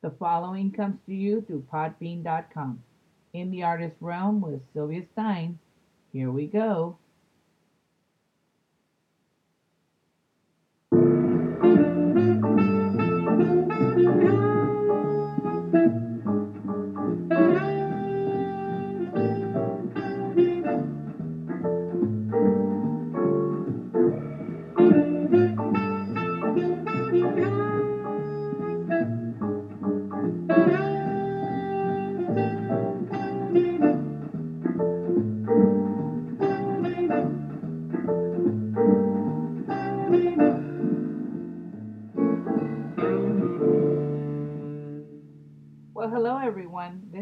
The following comes to you through podbean.com. In the artist realm with Sylvia Stein. Here we go.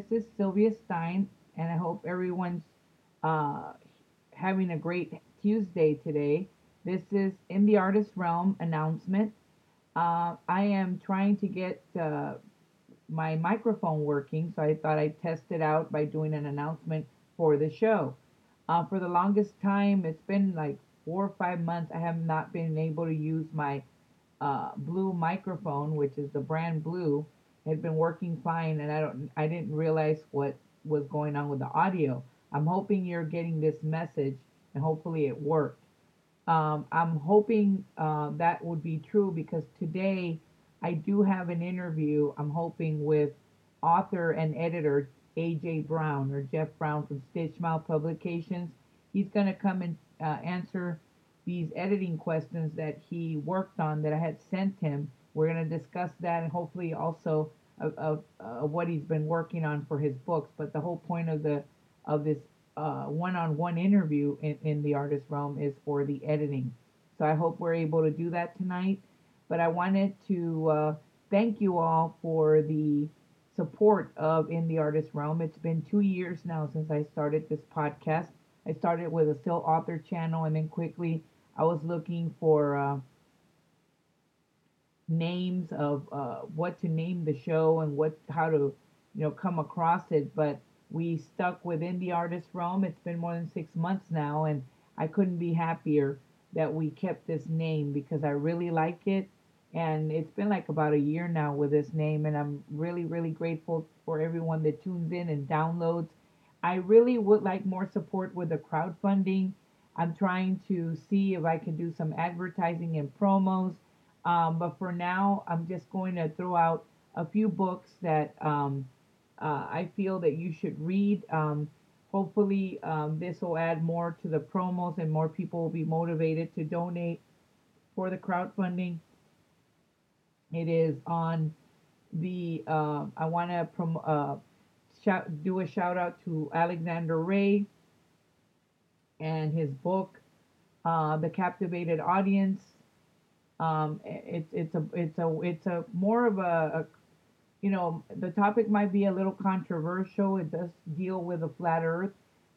This is Sylvia Stein, and I hope everyone's uh, having a great Tuesday today. This is in the artist realm announcement. Uh, I am trying to get uh, my microphone working, so I thought I'd test it out by doing an announcement for the show. Uh, for the longest time, it's been like four or five months, I have not been able to use my uh, blue microphone, which is the brand blue, had been working fine, and I don't, I didn't realize what was going on with the audio. I'm hoping you're getting this message, and hopefully it worked. Um, I'm hoping uh, that would be true because today I do have an interview. I'm hoping with author and editor AJ Brown or Jeff Brown from Stitch Mouth Publications. He's going to come and uh, answer these editing questions that he worked on that I had sent him. We're going to discuss that and hopefully also of, of, what he's been working on for his books. But the whole point of the of this uh, one-on-one interview in, in the artist realm is for the editing. So I hope we're able to do that tonight. But I wanted to uh, thank you all for the support of In the Artist Realm. It's been two years now since I started this podcast. I started with a still author channel, and then quickly I was looking for uh, names of uh, what to name the show and what how to you know come across it. But we stuck within the artist realm. It's been more than six months now, and I couldn't be happier that we kept this name because I really like it. And it's been like about a year now with this name, and I'm really, really grateful for everyone that tunes in and downloads. I really would like more support with the crowdfunding. I'm trying to see if I can do some advertising and promos. Um, but for now, I'm just going to throw out a few books that um, uh, I feel that you should read. Um, hopefully, um, this will add more to the promos and more people will be motivated to donate for the crowdfunding. It is on the, uh, I want to prom- uh, shout, do a shout out to Alexander Ray and his book, uh, The Captivated Audience. Um, it's it's a it's a it's a more of a, a you know, the topic might be a little controversial. It does deal with a flat earth,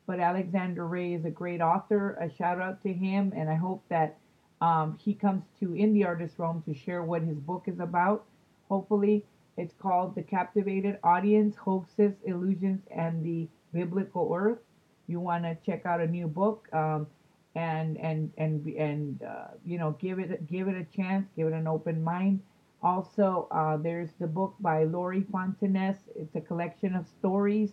but Alexander Ray is a great author. A shout out to him, and I hope that um, he comes to In the Artist Realm to share what his book is about. Hopefully, it's called The Captivated Audience Hoaxes, Illusions, and the Biblical Earth. You want to check out a new book. Um, and and and and uh, you know give it give it a chance give it an open mind also, uh, there's the book by Lori Fontanez. It's a collection of stories.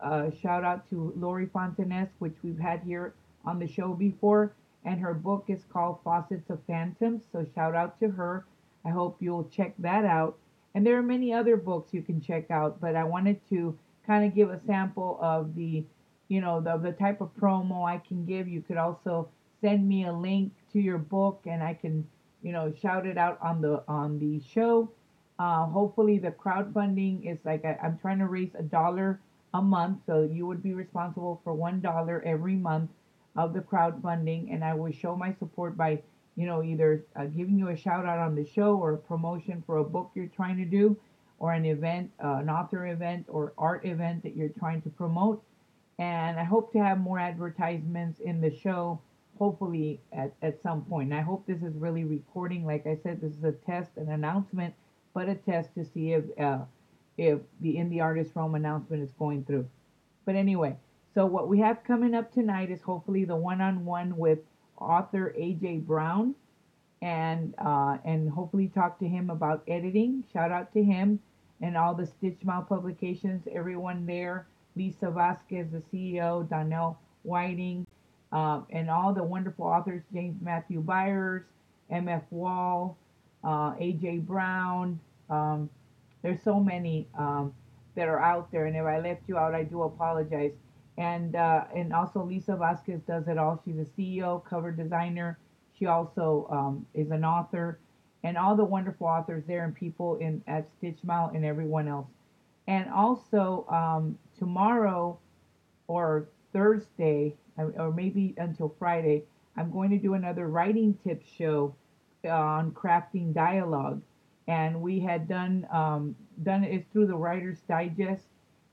Uh, shout out to Lori Fontanez, which we've had here on the show before. And her book is called Faucets of Phantoms. So shout out to her. I hope you'll check that out. And there are many other books you can check out, but I wanted to kind of give a sample of the, you know, the, the type of promo I can give. You could also send me a link to your book and I can you know, shout it out on the on the show. Uh, hopefully, the crowdfunding is like I, I'm trying to raise a dollar a month, so you would be responsible for one dollar every month of the crowdfunding, and I will show my support by you know either uh, giving you a shout out on the show or a promotion for a book you're trying to do, or an event, uh, an author event or art event that you're trying to promote. And I hope to have more advertisements in the show hopefully at, at some point. And I hope this is really recording. Like I said, this is a test, an announcement, but a test to see if uh, if the In the Artist Realm announcement is going through. But anyway, so what we have coming up tonight is hopefully the one-on-one with author AJ Brown, and uh, and hopefully talk to him about editing. Shout out to him. and all the Stitch Stitchmouth publications, everyone there, Lisa Vasquez, the CEO, Donnell Whiting, um, and all the wonderful authors, James Matthew Byers, M.F. Wall, uh, A.J. Brown. Um, there's so many um, that are out there, and if I left you out, I do apologize. And uh, and also Lisa Vasquez does it all. She's a CEO, cover designer. She also um, is an author, and all the wonderful authors there and people in at Stitchmouth and everyone else. And also um, tomorrow or Thursday, or maybe until Friday, I'm going to do another writing tips show on crafting dialogue. And we had done um, done it through the Writer's Digest,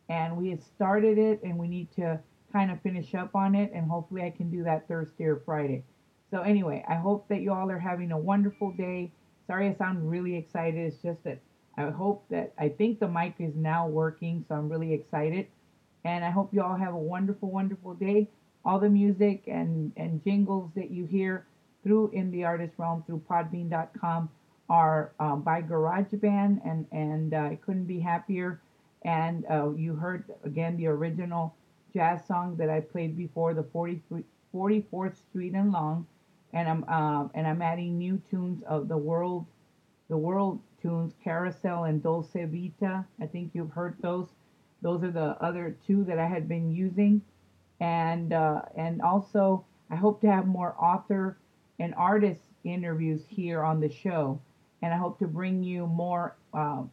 and we had started it, and we need to kind of finish up on it, and hopefully I can do that Thursday or Friday. So anyway, I hope that you all are having a wonderful day. Sorry I sound really excited. It's just that I hope that I think the mic is now working, so I'm really excited. And I hope you all have a wonderful, wonderful day. All the music and, and jingles that you hear through In the Artist Realm through Podbean.com are um, by GarageBand, and and uh, I couldn't be happier. And uh, you heard again the original jazz song that I played before, the 40, 44th Street and Long, and I'm uh, and I'm adding new tunes of the world, the world tunes, Carousel and Dulce Vita. I think you've heard those. Those are the other two that I had been using, and uh, and also I hope to have more author and artist interviews here on the show, and I hope to bring you more uh,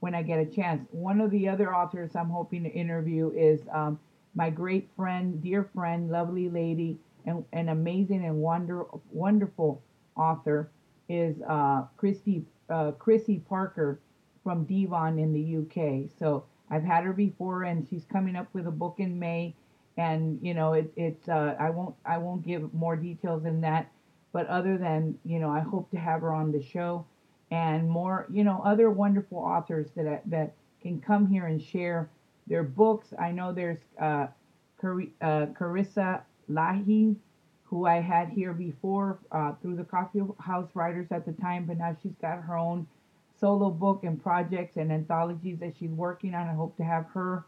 when I get a chance. One of the other authors I'm hoping to interview is um, my great friend, dear friend, lovely lady, and an amazing and wonder wonderful author is uh, Christy uh, Chrissy Parker from Devon in the UK. So I've had her before, and she's coming up with a book in May. And you know, it, it's uh, I won't I won't give more details than that. But other than you know, I hope to have her on the show, and more you know other wonderful authors that that can come here and share their books. I know there's uh, Car- uh, Carissa Lahi, who I had here before uh, through the Coffee House Writers at the time, but now she's got her own solo book and projects and anthologies that she's working on. I hope to have her,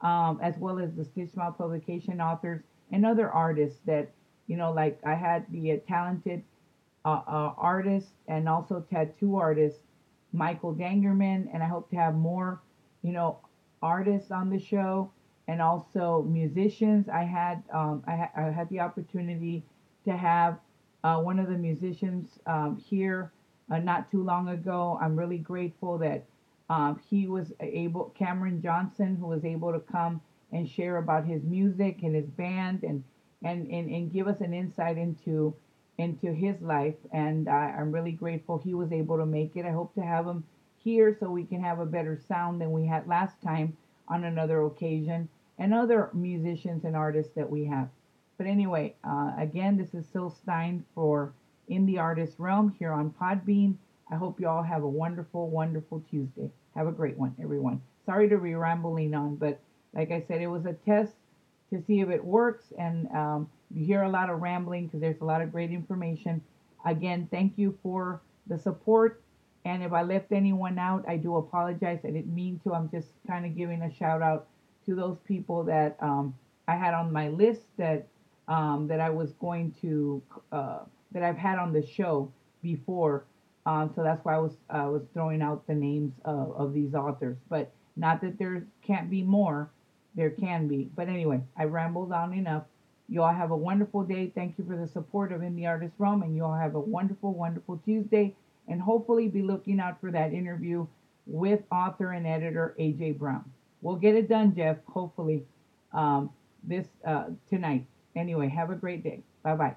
um, as well as the Stitchmouth publication authors and other artists that, you know, like I had the uh, talented uh, uh, artist and also tattoo artist, Michael Dangerman, and I hope to have more, you know, artists on the show and also musicians. I had um, I, ha- I, had the opportunity to have uh, one of the musicians um, here uh, not too long ago. I'm really grateful that um, he was able, Cameron Johnson, who was able to come and share about his music and his band and and and, and give us an insight into into his life. And I, I'm really grateful he was able to make it. I hope to have him here so we can have a better sound than we had last time on another occasion and other musicians and artists that we have. But anyway, uh, again, this is Sil Stein for In the Artist Realm here on Podbean. I hope you all have a wonderful, wonderful Tuesday. Have a great one, everyone. Sorry to be rambling on, but like I said, it was a test to see if it works. And um, you hear a lot of rambling because there's a lot of great information. Again, thank you for the support. And if I left anyone out, I do apologize. I didn't mean to. I'm just kind of giving a shout out to those people that um, I had on my list that um, that I was going to uh, that I've had on the show before. Um, so that's why I was I was throwing out the names of, of these authors. But not that there can't be more, there can be. But anyway, I rambled on enough. You all have a wonderful day. Thank you for the support of In the Artist Realm, and you all have a wonderful, wonderful Tuesday. And hopefully, be looking out for that interview with author and editor AJ Brown. We'll get it done, Jeff, hopefully, um, this uh, tonight. Anyway, have a great day. Bye bye.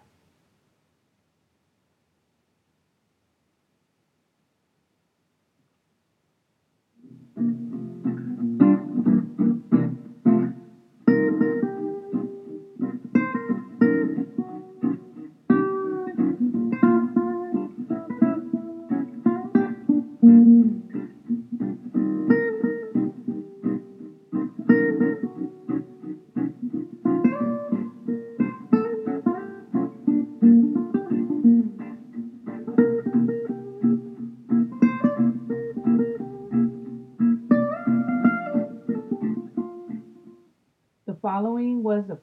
Following was an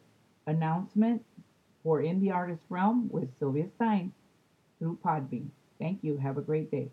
announcement for In the Artist Realm with Sylvia Stein through Podbean. Thank you. Have a great day.